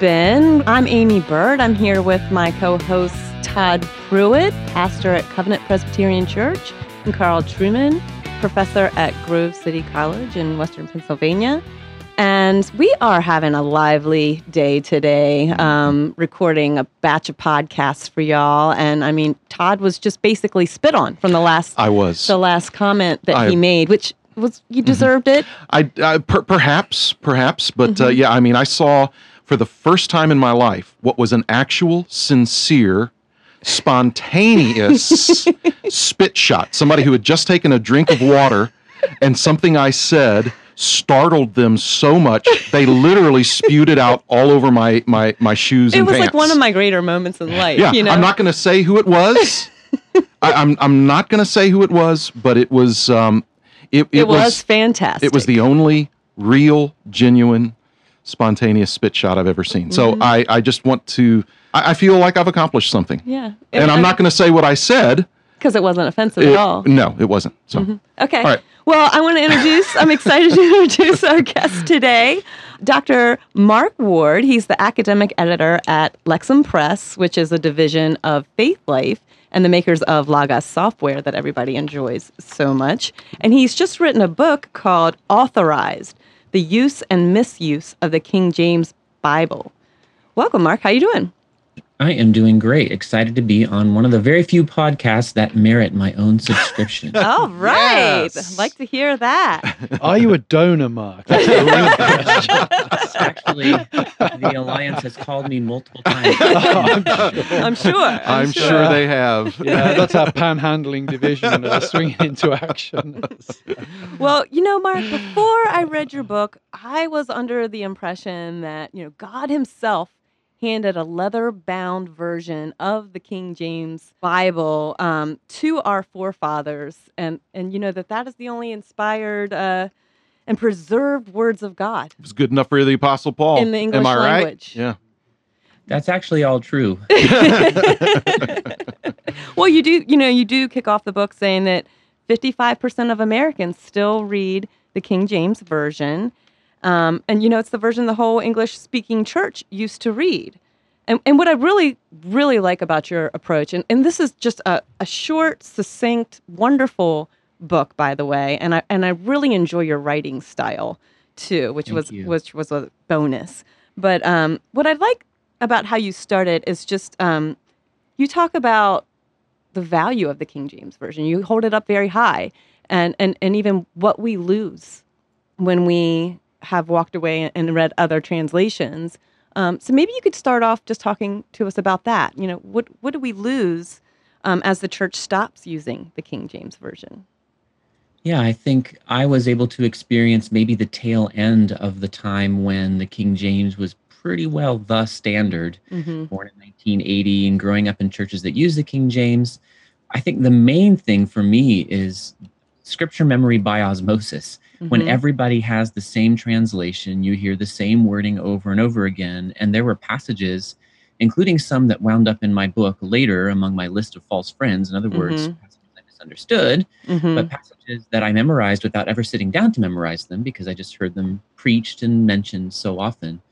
Spin. I'm Aimee Byrd. I'm here with my co host Todd Pruitt, pastor at Covenant Presbyterian Church, and Carl Trueman, professor at Grove City College in Western Pennsylvania. And we are having a lively day today, um, recording a batch of podcasts for y'all. And I mean, Todd was just basically spit on from the last I was. the last comment that I- he made, which was you deserved it. I, I per, perhaps, perhaps, but Mm-hmm. uh, yeah, I mean, I saw for the first time in my life what was an actual, sincere, spontaneous spit shot. Somebody who had just taken a drink of water, and something I said startled them so much they literally spewed it out all over my my my shoes It and was like one of my greater moments in life. Yeah, you know? I'm not going to say who it was. I, I'm I'm not going to say who it was, but it was um, it, it, was, fantastic. it was the only real, genuine, spontaneous spit shot I've ever seen. So Mm-hmm. I, I just want to, I, I feel like I've accomplished something. yeah, And I'm not going to say what I said. because it wasn't offensive It- at all. no, it wasn't. So Okay. All right. Well, I want to introduce. I'm excited to introduce our guest today, Dr. Mark Ward. He's the academic editor at Lexham Press, which is a division of Faithlife and the makers of Logos software that everybody enjoys so much. And he's just written a book called Authorized: The Use and Misuse of the King James Bible. Welcome, Mark. How you doing? I am doing great. Excited to be on one of the very few podcasts that merit my own subscription. All right. Yes. Like to hear that. Are you a donor, Mark? That's the real question. Actually, the Alliance has called me multiple times. I'm sure. I'm, I'm sure. they have. Yeah, that's our panhandling division uh, swinging into action. Well, you know, Mark, before I read your book, I was under the impression that, you know, God Himself handed a leather bound version of the King James Bible um, to our forefathers. And, and, you know, that that is the only inspired uh, and preserved words of God. It was good enough for the Apostle Paul. In the English Am I right? language. Yeah. That's actually all true. Well, you do, you know, you do kick off the book saying that 55% of Americans still read the King James Version. Um, and, you know, it's the version the whole English speaking church used to read. And, and what I really, really like about your approach, and, and this is just a, a short, succinct, wonderful book, by the way, and I, and I really enjoy your writing style too, which Thank was you. which was a bonus. But um, what I like about how you started is just um, you talk about the value of the King James version. You hold it up very high, and and and even what we lose when we have walked away and read other translations. Um, so maybe you could start off just talking to us about that. You know, what what do we lose um, as the church stops using the King James version? Yeah, I think I was able to experience maybe the tail end of the time when the King James was pretty well the standard. Mm-hmm. born in 1980 and growing up in churches that use the King James, I think the main thing for me is scripture memory by osmosis. When Mhm. everybody has the same translation, you hear the same wording over and over again. And there were passages, including some that wound up in my book later among my list of false friends. In other words, Mhm. passages I misunderstood, Mhm. but passages that I memorized without ever sitting down to memorize them because I just heard them preached and mentioned so often.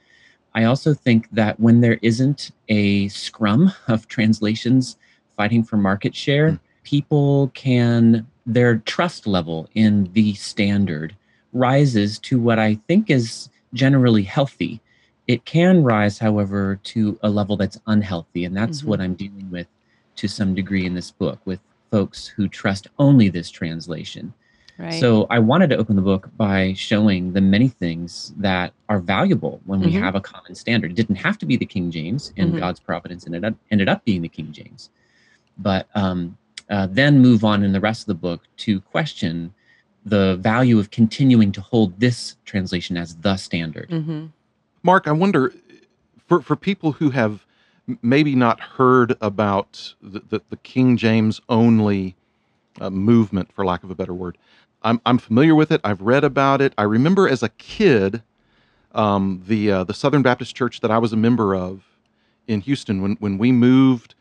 I also think that when there isn't a scrum of translations fighting for market share, Mm. people can, their trust level in the standard rises to what I think is generally healthy. It can rise, however, to a level that's unhealthy. And that's Mhm. what I'm dealing with to some degree in this book with folks who trust only this translation. Right. So I wanted to open the book by showing the many things that are valuable when we Mhm. have a common standard. It didn't have to be the King James, and Mhm. God's providence ended up ended up being the King James. But um, uh, then move on in the rest of the book to question the value of continuing to hold this translation as the standard. hmm Mark, I wonder for for people who have maybe not heard about the, the, the King James only uh, movement, for lack of a better word, I'm I'm familiar with it. I've read about it. I remember as a kid, um, the uh, the Southern Baptist Church that I was a member of in Houston when when we moved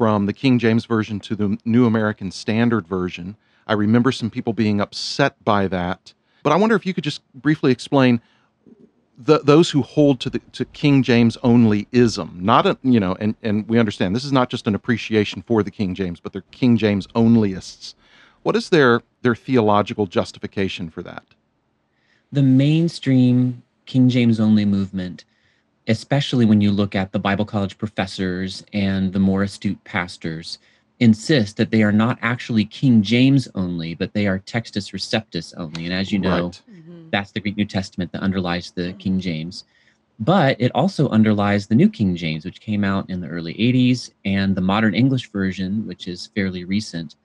from the King James version to the New American Standard version. I remember some people being upset by that. But I wonder if you could just briefly explain the, those who hold to the to King James only ism, not a you know, and and we understand this is not just an appreciation for the King James, but they're King James onlyists. What is their their theological justification for that? The mainstream King James only movement, especially when you look at the Bible college professors and the more astute pastors, insist that they are not actually King James only, but they are Textus Receptus only. And as you know, Right. that's the Greek New Testament that underlies the King James. But it also underlies the New King James, which came out in the early 80s, and the modern English version, which is fairly recent.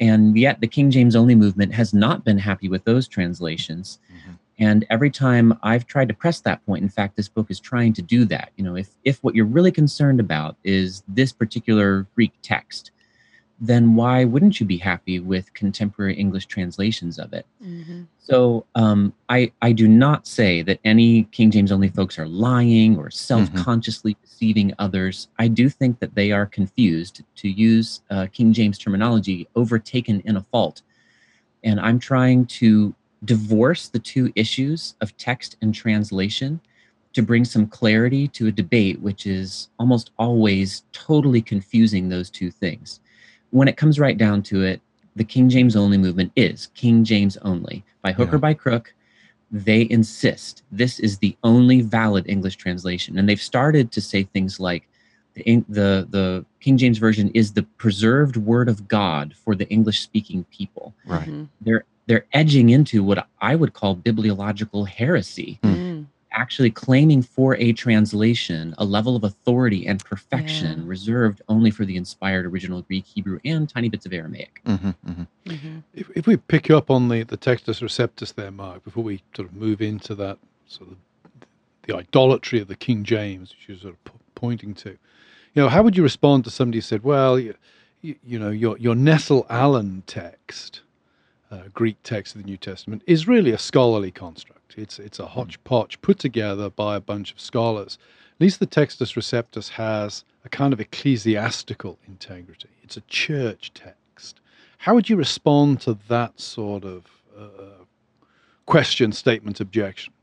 And yet, the King James only movement has not been happy with those translations. Mhm. And every time I've tried to press that point, in fact, this book is trying to do that. You know, if, if what you're really concerned about is this particular Greek text, then why wouldn't you be happy with contemporary English translations of it? Mhm. So um, I I do not say that any King James only folks are lying or self-consciously deceiving others. I do think that they are confused, to use uh, King James terminology, overtaken in a fault, and I'm trying to divorce the two issues of text and translation to bring some clarity to a debate which is almost always totally confusing those two things. When it comes right down to it, the King James only movement is King James only. By hook Yeah. or by crook, they insist this is the only valid English translation. And they've started to say things like the, the, the King James Version is the preserved word of God for the English speaking people. Right. Mhm. They're, they're edging into what I would call bibliological heresy Mm. actually claiming for a translation a level of authority and perfection Yeah. reserved only for the inspired original Greek, Hebrew, and tiny bits of Aramaic. hmm hmm Mhm. If, if we pick you up on the, the Textus Receptus there, Mark, before we sort of move into that sort of the idolatry of the King James, which you're sort of po- pointing to, you know, how would you respond to somebody who said, well, you, you, you know, your, your Nestle-Aland text, uh, Greek text of the New Testament, is really a scholarly construct. It's, it's a hodgepodge put together by a bunch of scholars. At least the Textus Receptus has a kind of ecclesiastical integrity. It's a church text. How would you respond to that sort of uh, question, statement, objection?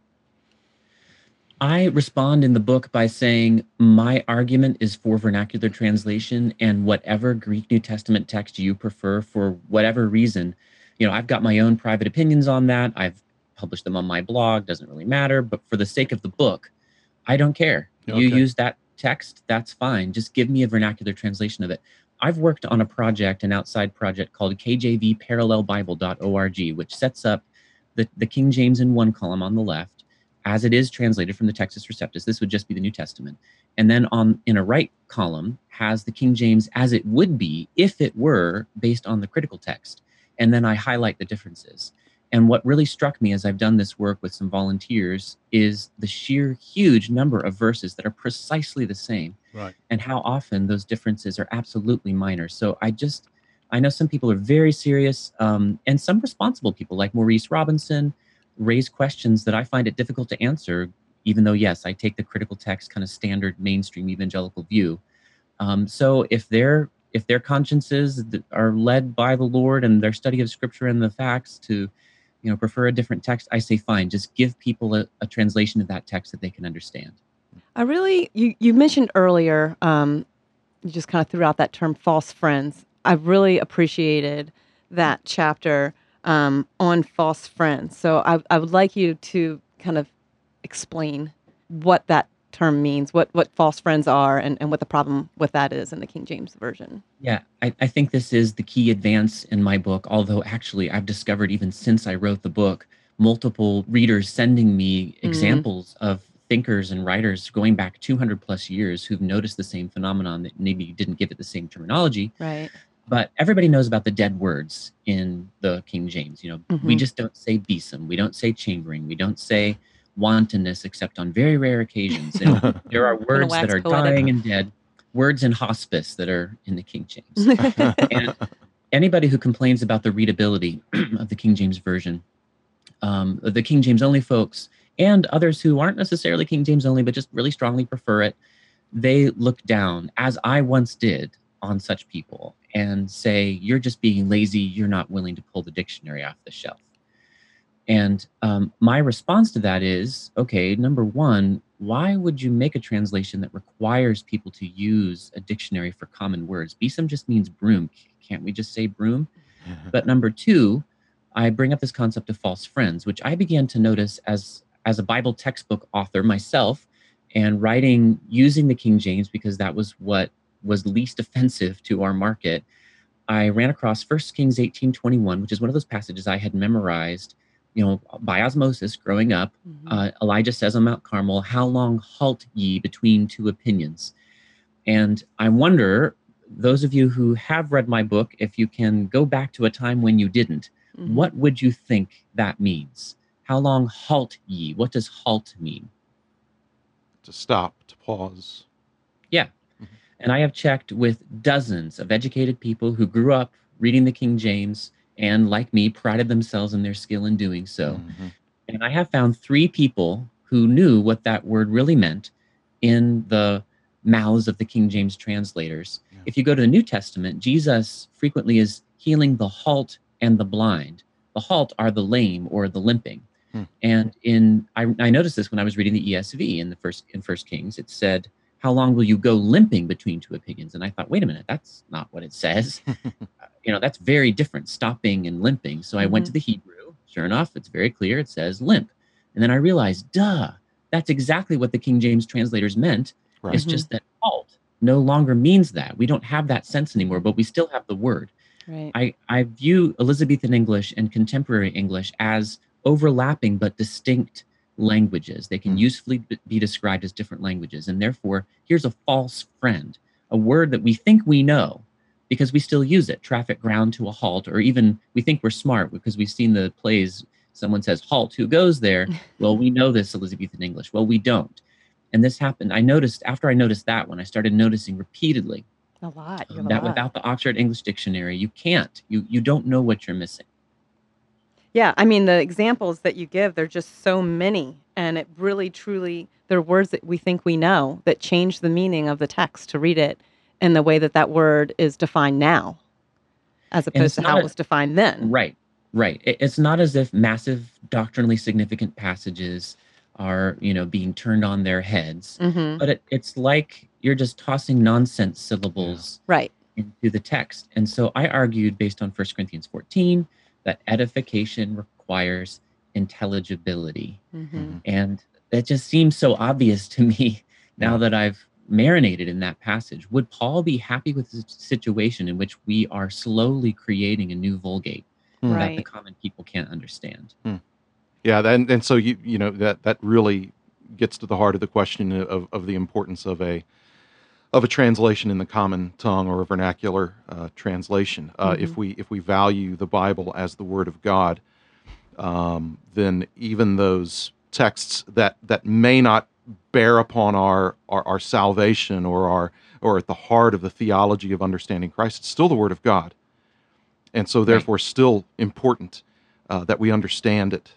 I respond in the book by saying my argument is for vernacular translation and whatever Greek New Testament text you prefer for whatever reason. You know, I've got my own private opinions on that. I've published them on my blog, doesn't really matter. But for the sake of the book, I don't care. You use that text, that's fine. Just give me a vernacular translation of it. I've worked on a project, an outside project called KJVParallelBible.org, which sets up the, the King James in one column on the left as it is translated from the Textus Receptus. This would just be the New Testament. And then on in a right column has the King James as it would be if it were based on the critical text. And then I highlight the differences. And what really struck me as I've done this work with some volunteers is the sheer huge number of verses that are precisely the same Right. and how often those differences are absolutely minor. So I just, I know some people are very serious, um, and some responsible people like Maurice Robinson raise questions that I find it difficult to answer, even though, yes, I take the critical text kind of standard mainstream evangelical view. Um, so if their if their consciences are led by the Lord and their study of Scripture and the facts to, you know, prefer a different text, I say fine. Just give people a, a translation of that text that they can understand. I really, you, you mentioned earlier, um, you just kind of threw out that term false friends. I really appreciated that chapter um, on false friends. So I, I would like you to kind of explain what that term means, what, what false friends are, and, and what the problem with that is in the King James Version. Yeah, I, I think this is the key advance in my book. Although, actually, I've discovered even since I wrote the book, multiple readers sending me examples of thinkers and writers going back 200 plus years who've noticed the same phenomenon that maybe didn't give it the same terminology. Right. But everybody knows about the dead words in the King James. You know, we Mhm. just don't say besom, we don't say chambering, we don't say wantonness except on very rare occasions. And there are words that are poetic. dying and dead, words in hospice that are in the King James. and anybody who complains about the readability of the King James Version, um, the King James only folks, and others who aren't necessarily King James only, but just really strongly prefer it, they look down, as I once did, on such people and say, You're just being lazy. You're not willing to pull the dictionary off the shelf. And um, my response to that is okay, number one, why would you make a translation that requires people to use a dictionary for common words? Besom just means broom. Can't we just say broom? but number two, I bring up this concept of false friends, which I began to notice as as a Bible textbook author myself and writing using the King James because that was what was least offensive to our market. I ran across 1 Kings 18:21, which is one of those passages I had memorized you know, by osmosis growing up, mm-hmm. uh, Elijah says on Mount Carmel, How long halt ye between two opinions? And I wonder, those of you who have read my book, if you can go back to a time when you didn't, mm-hmm. what would you think that means? How long halt ye? What does halt mean? To stop, to pause. Yeah. Mm-hmm. And I have checked with dozens of educated people who grew up reading the King James and like me prided themselves in their skill in doing so. Mm-hmm. and i have found three people who knew what that word really meant in the mouths of the king james translators. Yeah. if you go to the new testament jesus frequently is healing the halt and the blind. The halt are the lame or the limping. Hmm. and in I, I noticed this when i was reading the esv in the first in first kings. It said how long will you go limping between two opinions? And i thought wait a minute that's not what it says you know, that's very different, stopping and limping. So I mm-hmm. went to mm-hmm. the Hebrew. Sure enough, it's very clear. It says limp. And then I realized, duh, that's exactly what the King James translators meant. Right. It's mm-hmm. just that halt no longer means that. We don't have that sense anymore, but we still have the word. Right. I, I view Elizabethan English and contemporary English as overlapping but distinct languages. They can mm-hmm. usefully be described as different languages. And therefore, here's a false friend, a word that we think we know, because we still use it. Traffic ground to a halt or even we think we're smart because we've seen the plays. Someone says halt who goes there? Well we know this elizabethan english. Well we don't. And this happened i noticed after i noticed that one i started noticing repeatedly. A lot. Um, that a lot. without the oxford english dictionary you can't. You you don't know what you're missing. Yeah i mean the examples that you give they're just so many and it really truly they're words that we think we know that change the meaning of the text to read it in the way that that word is defined now, as opposed to how a, it was defined then. Right, right. It's not as if massive doctrinally significant passages are, you know, being turned on their heads, mm-hmm. but it, it's like you're just tossing nonsense syllables right into the text. And so I argued based on 1 Corinthians 14 that edification requires intelligibility. Mm-hmm. And that just seems so obvious to me now that I've marinated in that passage. Would Paul be happy with the situation in which we are slowly creating a new Vulgate right. that the common people can't understand? Hmm. Yeah, and, and so you you know that that really gets to the heart of the question of, of the importance of a of a translation in the common tongue or a vernacular uh, translation. Uh, mm-hmm. If we if we value the Bible as the Word of God, um, then even those texts that that may not bear upon our, our, our salvation or our or at the heart of the theology of understanding Christ. It's still the Word of God, and so therefore right. still important uh, that we understand it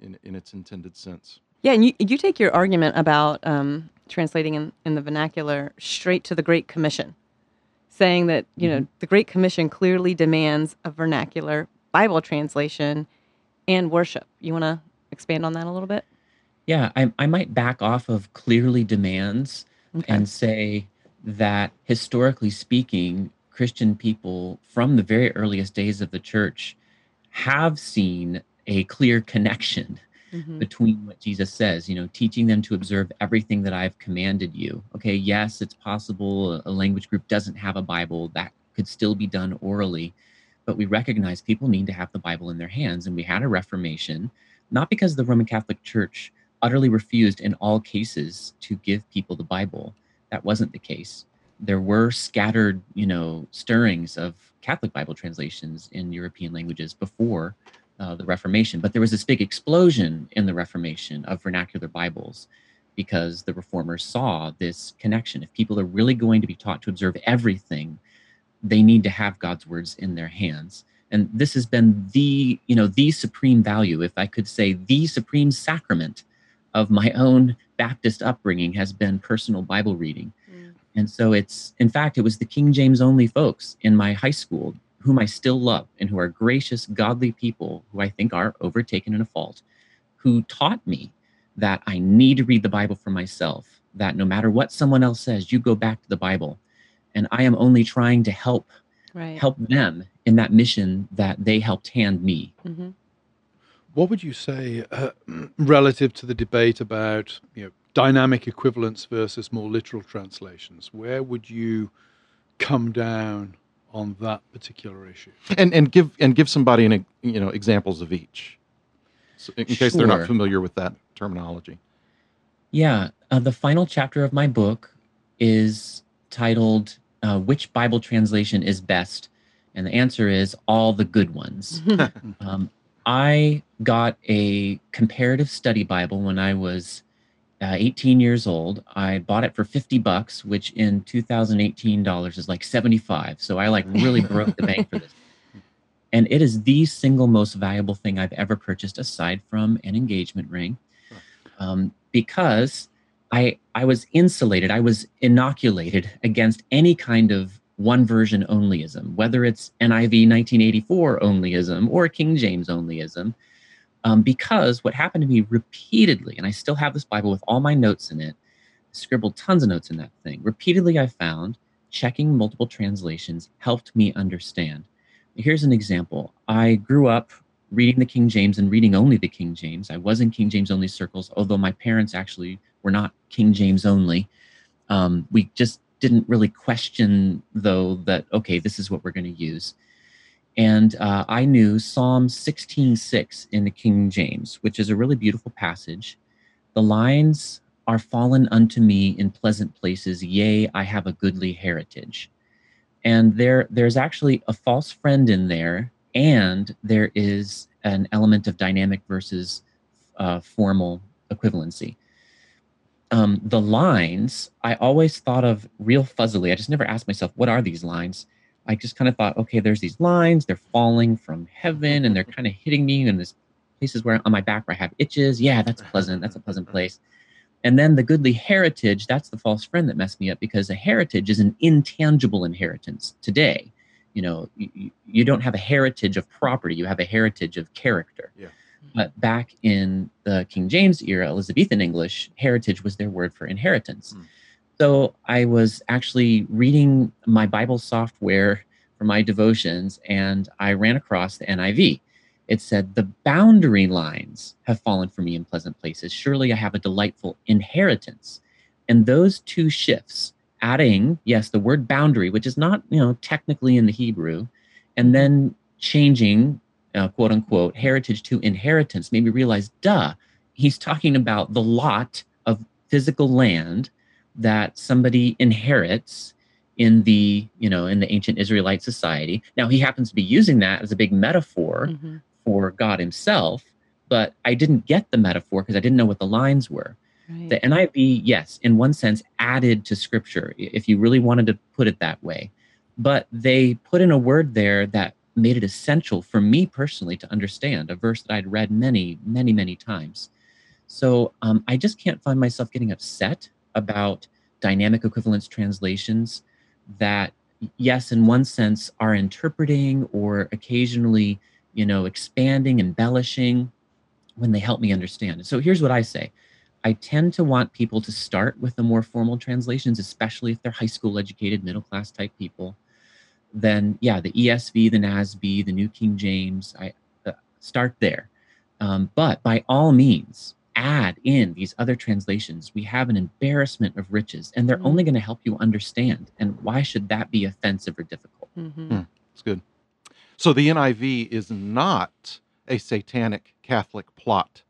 in, in its intended sense. Yeah, and you you take your argument about um, translating in, in the vernacular straight to the Great Commission, saying that you mm-hmm. know the Great Commission clearly demands a vernacular Bible translation and worship. You want to expand on that a little bit? Yeah, I, I might back off of clearly demands okay. and say that historically speaking, Christian people from the very earliest days of the church have seen a clear connection mm-hmm. between what Jesus says, you know, teaching them to observe everything that I've commanded you. Okay, yes, it's possible a language group doesn't have a Bible, that could still be done orally, but we recognize people need to have the Bible in their hands. And we had a Reformation, not because the Roman Catholic Church utterly refused in all cases to give people the Bible. That wasn't the case. There were scattered, you know, stirrings of Catholic Bible translations in European languages before uh, the Reformation. But there was this big explosion in the Reformation of vernacular Bibles because the reformers saw this connection. If people are really going to be taught to observe everything, they need to have God's words in their hands. And this has been the, you know, the supreme value, if I could say, the supreme sacrament of my own Baptist upbringing has been personal Bible reading. Mm. And so it's, in fact, it was the King James only folks in my high school whom I still love and who are gracious, godly people who I think are overtaken in a fault, who taught me that I need to read the Bible for myself, that no matter what someone else says, you go back to the Bible. And I am only trying to help right. help them in that mission that they helped hand me. Mm-hmm. What would you say uh, relative to the debate about you know dynamic equivalence versus more literal translations? Where would you come down on that particular issue? And and give and give somebody an you know examples of each, so in case they're not familiar with that terminology. Yeah, uh, the final chapter of my book is titled uh, "Which Bible Translation is Best," and the answer is all the good ones. um, I got a comparative study Bible when I was uh, 18 years old. I bought it for 50 bucks, which in 2018 dollars is like 75. So I like really broke the bank for this. And it is the single most valuable thing I've ever purchased aside from an engagement ring. Um, because I I was insulated, I was inoculated against any kind of one version onlyism, whether it's NIV 1984 onlyism or King James onlyism. Um, because what happened to me repeatedly, and I still have this Bible with all my notes in it, scribbled tons of notes in that thing. Repeatedly, I found checking multiple translations helped me understand. Here's an example. I grew up reading the King James and reading only the King James. I was in King James only circles, although my parents actually were not King James only. Um, we just didn't really question though that okay this is what we're going to use. And uh, i knew psalm 16.6 in the king james which is a really beautiful passage. The lines are fallen unto me in pleasant places yea i have a goodly heritage. And there there's actually a false friend in there and there is an element of dynamic versus uh, formal equivalency um, the lines, I always thought of real fuzzily. I just never asked myself, what are these lines? I just kind of thought, okay, there's these lines, they're falling from heaven and they're kind of hitting me in this places where on my back where I have itches. Yeah, that's pleasant. That's a pleasant place. And then the goodly heritage, that's the false friend that messed me up because a heritage is an intangible inheritance today. You know, you, you don't have a heritage of property, you have a heritage of character. Yeah. But back in the King James era, Elizabethan English, heritage was their word for inheritance. Mm. So I was actually reading my Bible software for my devotions and I ran across the NIV. It said, The boundary lines have fallen for me in pleasant places. Surely I have a delightful inheritance. And those two shifts, adding, yes, the word boundary, which is not, you know, technically in the Hebrew, and then changing uh, quote unquote heritage to inheritance made me realize, duh, he's talking about the lot of physical land that somebody inherits in the you know in the ancient israelite society now he happens to be using that as a big metaphor mm-hmm. for god himself but i didn't get the metaphor because i didn't know what the lines were right. the niv yes in one sense added to scripture if you really wanted to put it that way but they put in a word there that made it essential for me personally to understand a verse that I'd read many, many, many times. So um, I just can't find myself getting upset about dynamic equivalence translations that, yes, in one sense, are interpreting or occasionally, you know, expanding, embellishing when they help me understand. So here's what I say. I tend to want people to start with the more formal translations, especially if they're high school educated, middle class type people then yeah, the ESV, the NASB, the New King James, I uh, start there. Um, but by all means, add in these other translations. We have an embarrassment of riches, and they're mm-hmm. only going to help you understand. And why should that be offensive or difficult? Mm-hmm. Hmm, that's good. So the NIV is not a satanic Catholic plot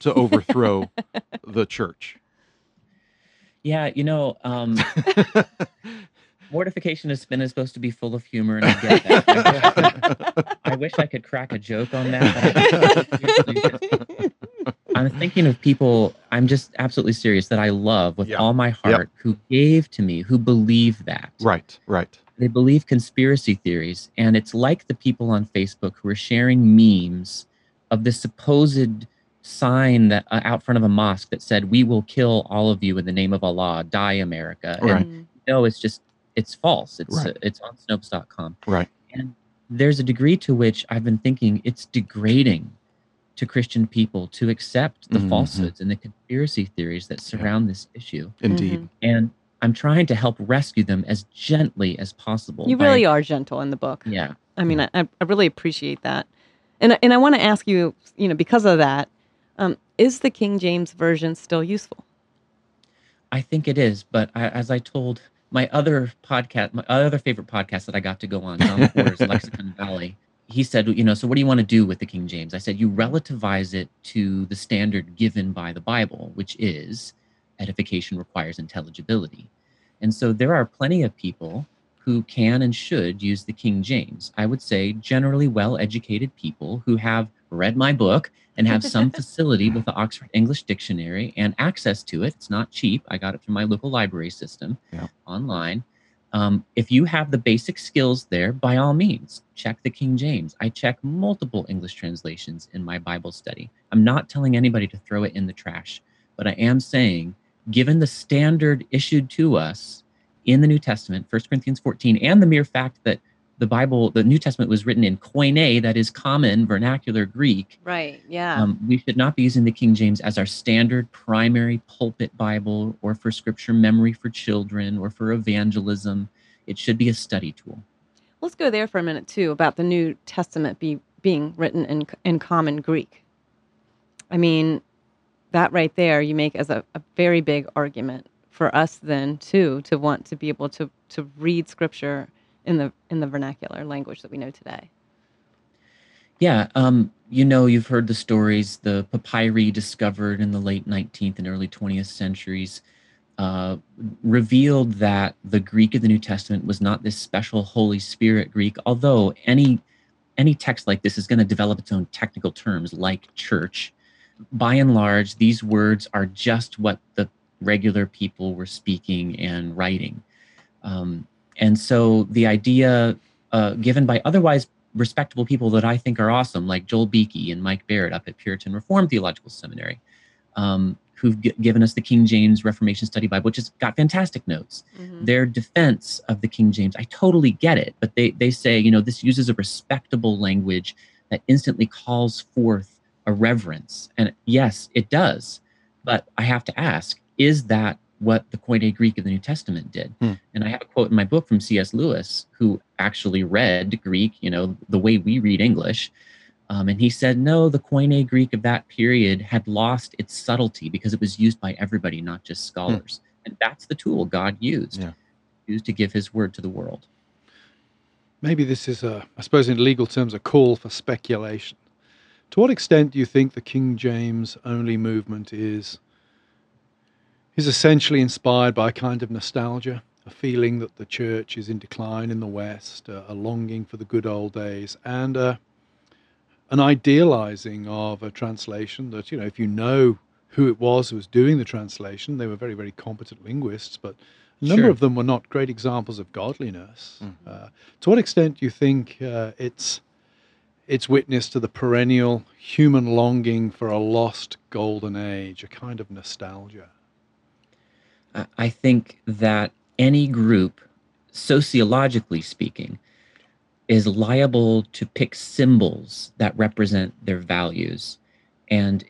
to overthrow the church. Yeah, you know, um, mortification of spin is supposed to be full of humor, and I get that. I wish I could crack a joke on that. I'm thinking of people, I'm just absolutely serious, that I love with Yeah. all my heart, who gave to me, who believe that. Right, right. They believe conspiracy theories. And it's like the people on Facebook who are sharing memes of the supposed sign that uh, out front of a mosque that said, We will kill all of you in the name of Allah, die America. And Right. Mm. no, it's just, it's false. It's, Right. uh, it's on Snopes.com Right. And there's a degree to which I've been thinking it's degrading to Christian people to accept the Mhm. falsehoods and the conspiracy theories that surround this issue. Indeed. Mhm. And I'm trying to help rescue them as gently as possible. You by- really are gentle in the book. Yeah. I mean, I, I really appreciate that. And, and I want to ask you, you know, because of that, um, is the King James Version still useful? I think it is, but I, as I told my other podcast, my other favorite podcast that I got to go on, John McWhorter's Lexicon Valley, he said, you know, so what do you want to do with the King James? I said, you relativize it to the standard given by the Bible, which is edification requires intelligibility. And so there are plenty of people who can and should use the King James. I would say generally well educated people who have read my book and have some facility with the Oxford English Dictionary and access to it. It's not cheap. I got it through my local library system Yeah. online. Um, if you have the basic skills there, by all means, check the King James. I check multiple English translations in my Bible study. I'm not telling anybody to throw it in the trash, but I am saying, given the standard issued to us in the New Testament, 1 Corinthians 14, and the mere fact that the Bible, the New Testament was written in Koine, that is common vernacular Greek, Right. Yeah. um, we should not be using the King James as our standard primary pulpit Bible or for scripture memory for children or for evangelism. It should be a study tool. Let's go there for a minute too about the New Testament be, being written in in common Greek. I mean, that right there you make as a, a very big argument for us then too to want to be able to to read scripture in the in the vernacular language that we know today. Yeah, um, you know, you've heard the stories. The papyri discovered in the late 19th and early 20th centuries uh, revealed that the Greek of the New Testament was not this special Holy Spirit Greek. Although any any text like this is going to develop its own technical terms, like church. By and large, these words are just what the regular people were speaking and writing. Um, and so the idea uh, given by otherwise respectable people that I think are awesome, like Joel Beeke and Mike Barrett up at Puritan Reformed Theological Seminary, um, who've g- given us the King James Reformation Study Bible, which has got fantastic notes. Their defense of the King James, I totally get it, but they they say, you know, this uses a respectable language that instantly calls forth a reverence, and yes, it does. But I have to ask, is that what the Koine Greek of the New Testament did? Hmm. And I have a quote in my book from C.S. Lewis, who actually read Greek, you know, the way we read English. Um, and he said, no, the Koine Greek of that period had lost its subtlety because it was used by everybody, not just scholars. And that's the tool God used, Yeah. used to give his word to the world. Maybe this is a, I suppose, in legal terms, a call for speculation. To what extent do you think the King James only movement is is essentially inspired by a kind of nostalgia, a feeling that the church is in decline in the West, a, a longing for the good old days, and uh, an idealizing of a translation that you know, if you know who it was who was doing the translation, they were very, very competent linguists, but a number Sure. of them were not great examples of godliness. Mhm. Uh, to what extent do you think uh, it's it's witness to the perennial human longing for a lost golden age, a kind of nostalgia? I- think that any group, sociologically speaking, is liable to pick symbols that represent their values. And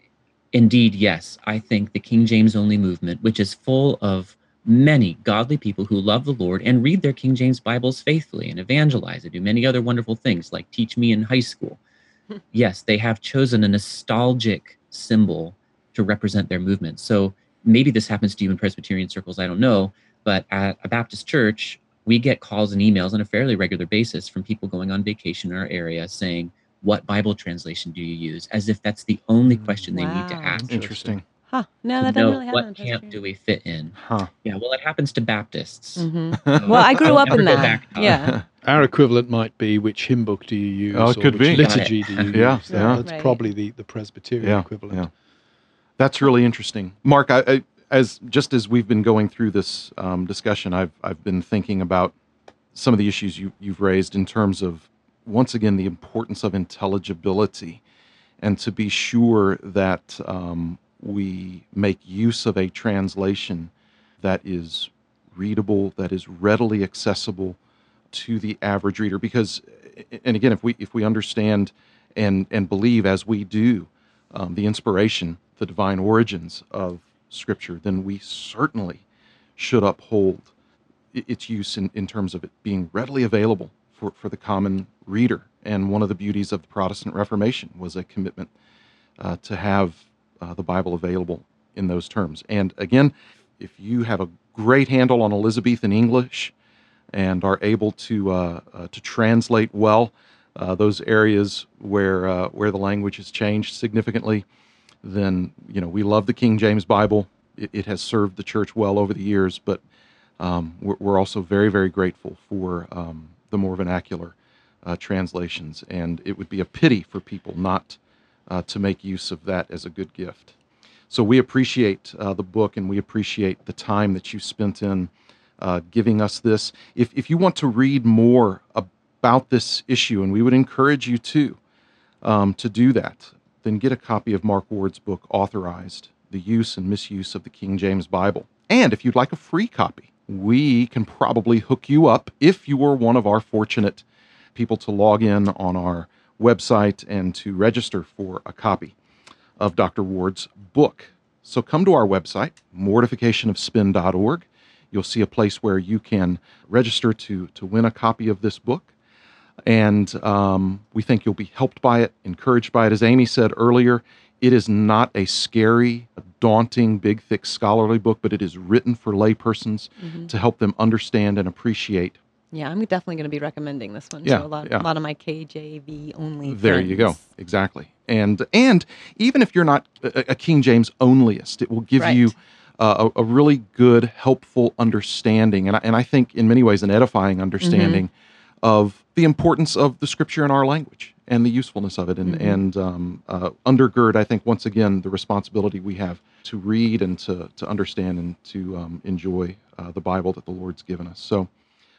indeed, yes, I think the King James only movement, which is full of many godly people who love the Lord and read their King James Bibles faithfully and evangelize and do many other wonderful things like teach me in high school. Hmm. yes, they have chosen a nostalgic symbol to represent their movement. So maybe this happens to you in Presbyterian circles, I don't know, but at a Baptist church, we get calls and emails on a fairly regular basis from people going on vacation in our area saying, What Bible translation do you use? As if that's the only question they need to ask. Interesting. Huh. No, to that doesn't really happen. what camp do we fit in. Huh. Yeah, well, it happens to Baptists. hmm Well, I grew up in go that. back, Yeah. Our equivalent might be which hymn book do you use? Oh, it or could which be. Got liturgy do you Yeah, use? yeah. That's Right. probably the, the Presbyterian Yeah, equivalent. yeah. That's really interesting, Mark. I, I, as just as we've been going through this um, discussion, I've I've been thinking about some of the issues you you've raised in terms of once again the importance of intelligibility, and to be sure that um, we make use of a translation that is readable, that is readily accessible to the average reader. Because, and again, if we if we understand and and believe as we do um, the inspiration, the divine origins of Scripture, then we certainly should uphold its use in, in terms of it being readily available for, for the common reader. And one of the beauties of the Protestant Reformation was a commitment uh, to have uh, the Bible available in those terms. And again, if you have a great handle on Elizabethan English and are able to uh, uh, to translate well uh, those areas where uh, where the language has changed significantly, then you know we love the King James Bible. It, it has served the church well over the years, but um, we're, we're also very very grateful for um, the more vernacular uh, translations, and it would be a pity for people not uh, to make use of that as a good gift. So we appreciate uh, the book, and we appreciate the time that you spent in uh, giving us this. If if you want to read more about this issue, and we would encourage you to um, to do that, then get a copy of Mark Ward's book, Authorized The Use and Misuse of the King James Bible. And if you'd like a free copy, we can probably hook you up if you were one of our fortunate people to log in on our website and to register for a copy of Dr. Ward's book. So come to our website, mortificationofspin.org. You'll see a place where you can register to, to win a copy of this book. And um, we think you'll be helped by it, encouraged by it. As Aimee said earlier, it is not a scary, daunting, big, thick scholarly book, but it is written for laypersons Mhm. to help them understand and appreciate. Yeah, I'm definitely going to be recommending this one Yeah, to a lot, yeah. a lot of my KJV only. There you go. Exactly. And and even if you're not a, a King James onlyist, it will give Right. you uh, a, a really good, helpful understanding, and I, and I think in many ways an edifying understanding of the importance of the Scripture in our language and the usefulness of it, and Mhm. and um, uh, undergird, I think, once again, the responsibility we have to read and to to understand and to um, enjoy uh, the Bible that the Lord's given us. So.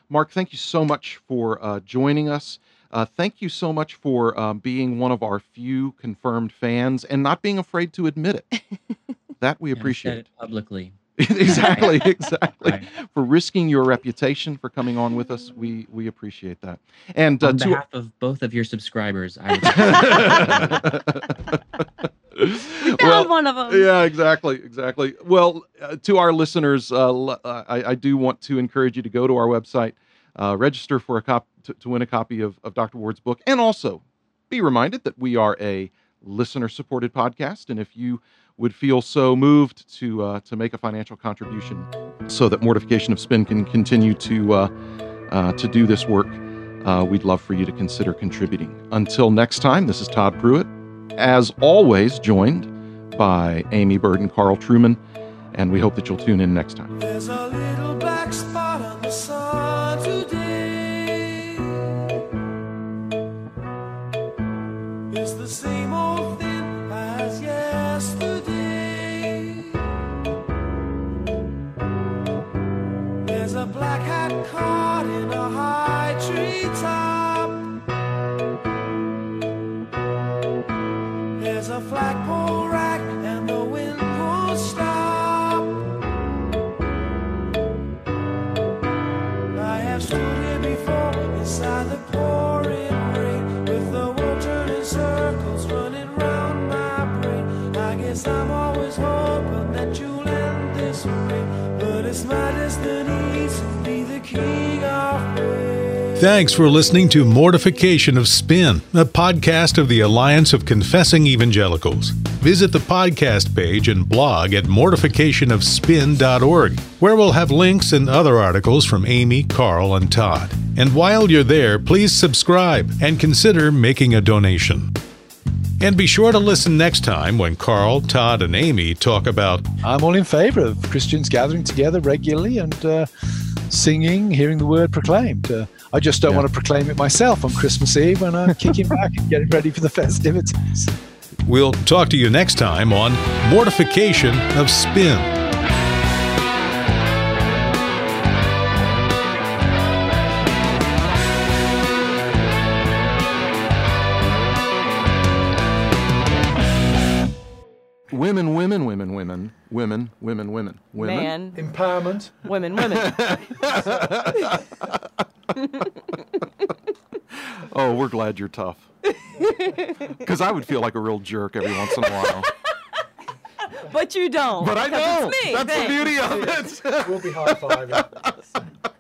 Mark, thank you so much for uh, joining us. Uh, thank you so much for um, being one of our few confirmed fans and not being afraid to admit it. That we And I said appreciate. it publicly. exactly, exactly. Right. For risking your reputation for coming on with us, we we appreciate that. And uh, On to behalf of both of your subscribers, I would We found well, one of them. yeah, exactly, exactly. Well, uh, to our listeners, uh, uh, I, I do want to encourage you to go to our website, uh, register for a cop to, to win a copy of, of Dr. Ward's book, and also be reminded that we are a listener-supported podcast, and if you would feel so moved to uh, to make a financial contribution, so that Mortification of Spin can continue to uh, uh, to do this work, uh, we'd love for you to consider contributing. Until next time, this is Todd Pruitt, as always, joined by Aimee Byrd and Carl Trueman, and we hope that you'll tune in next time. It's the same old thing Thanks for listening to Mortification of Spin, a podcast of the Alliance of Confessing Evangelicals. Visit the podcast page and blog at mortificationofspin.org, where we'll have links and other articles from Aimee, Carl, and Todd. And while you're there, please subscribe and consider making a donation. And be sure to listen next time when Carl, Todd, and Aimee talk about I'm all in favor of Christians gathering together regularly and uh, singing, hearing the word proclaimed. Uh, I just don't Yeah. want to proclaim it myself on Christmas Eve when I'm kicking back and getting ready for the festivities. We'll talk to you next time on Mortification of Spin. Women, women, women, women, women, women, women, women. Man, Empowerment. women, women. Oh, we're glad you're tough. Because I would feel like a real jerk every once in a while. but you don't. But I don't. It's me. That's Thanks. the beauty of it. We'll be high fiving.